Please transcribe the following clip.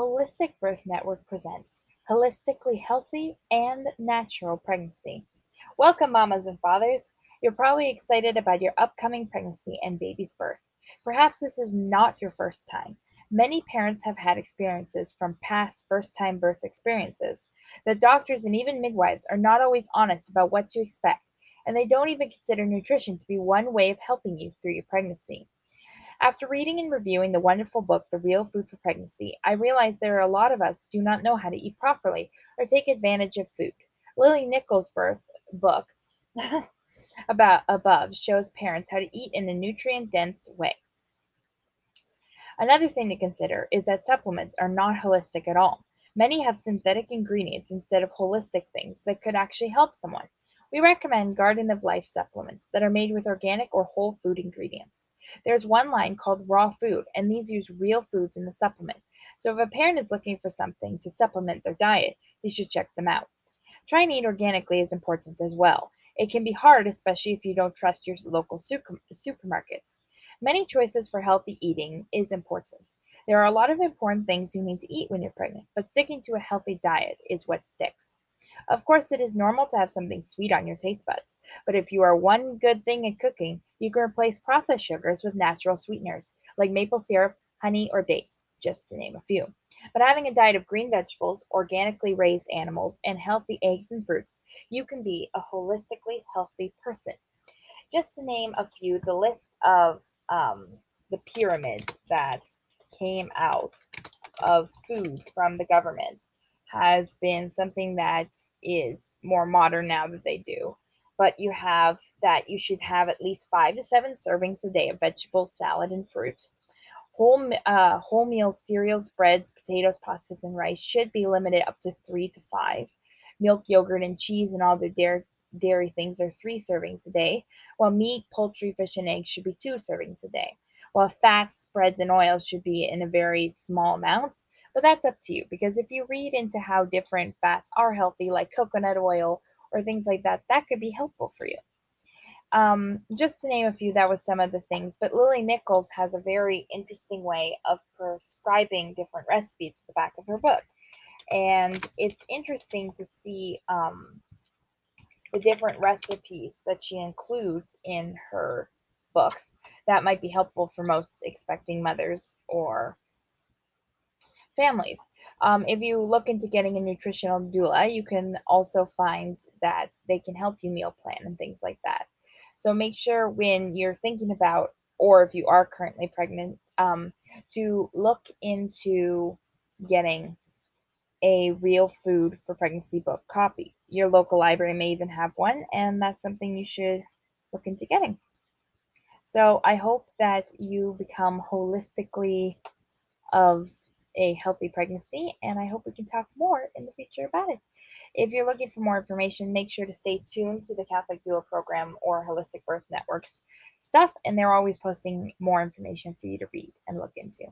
Holistic Birth Network presents Holistically Healthy and Natural Pregnancy. Welcome, mamas and fathers. You're probably excited about your upcoming pregnancy and baby's birth. Perhaps this is not your first time. Many parents have had experiences from past first time birth experiences. The doctors and even midwives are not always honest about what to expect, and they don't even consider nutrition to be one way of helping you through your pregnancy. After reading and reviewing the wonderful book, The Real Food for Pregnancy, I realized there are a lot of us do not know how to eat properly or take advantage of food. Lily Nichols' birth book about above shows parents how to eat in a nutrient dense way. Another thing to consider is that supplements are not holistic at all. Many have synthetic ingredients instead of holistic things that could actually help someone. We recommend Garden of Life supplements that are made with organic or whole food ingredients. There's one line called Raw Food, and these use real foods in the supplement. So if a parent is looking for something to supplement their diet, they should check them out. Trying to eat organically is important as well. It can be hard, especially if you don't trust your local supermarkets. Many choices for healthy eating is important. There are a lot of important things you need to eat when you're pregnant, but sticking to a healthy diet is what sticks. Of course, it is normal to have something sweet on your taste buds, but if you are one good thing at cooking, you can replace processed sugars with natural sweeteners, like maple syrup, honey, or dates, just to name a few. But having a diet of green vegetables, organically raised animals, and healthy eggs and fruits, you can be a holistically healthy person. Just to name a few, the list of um, the pyramid that came out of food from the government has been something that is more modern now that they do. But you have that you should have at least five to seven servings a day of vegetables, salad, and fruit. Whole, uh, whole meals, cereals, breads, potatoes, pastas, and rice should be limited up to three to five. Milk, yogurt, and cheese and all the dairy, dairy things are three servings a day, while meat, poultry, fish, and eggs should be two servings a day. While fats, spreads, and oils should be in a very small amounts, but that's up to you because if you read into how different fats are healthy, like coconut oil or things like that, that could be helpful for you. Um, just to name a few, that was some of the things. But Lily Nichols has a very interesting way of prescribing different recipes at the back of her book. And it's interesting to see um, the different recipes that she includes in her books that might be helpful for most expecting mothers or families. Um, if you look into getting a nutritional doula, you can also find that they can help you meal plan and things like that. So make sure when you're thinking about, or if you are currently pregnant, um, to look into getting a real food for pregnancy book copy. Your local library may even have one, and that's something you should look into getting. So I hope that you become holistically of a healthy pregnancy, and I hope we can talk more in the future about it. If you're looking for more information, make sure to stay tuned to the Catholic Doula program or Holistic Birth Networks stuff, and they're always posting more information for you to read and look into.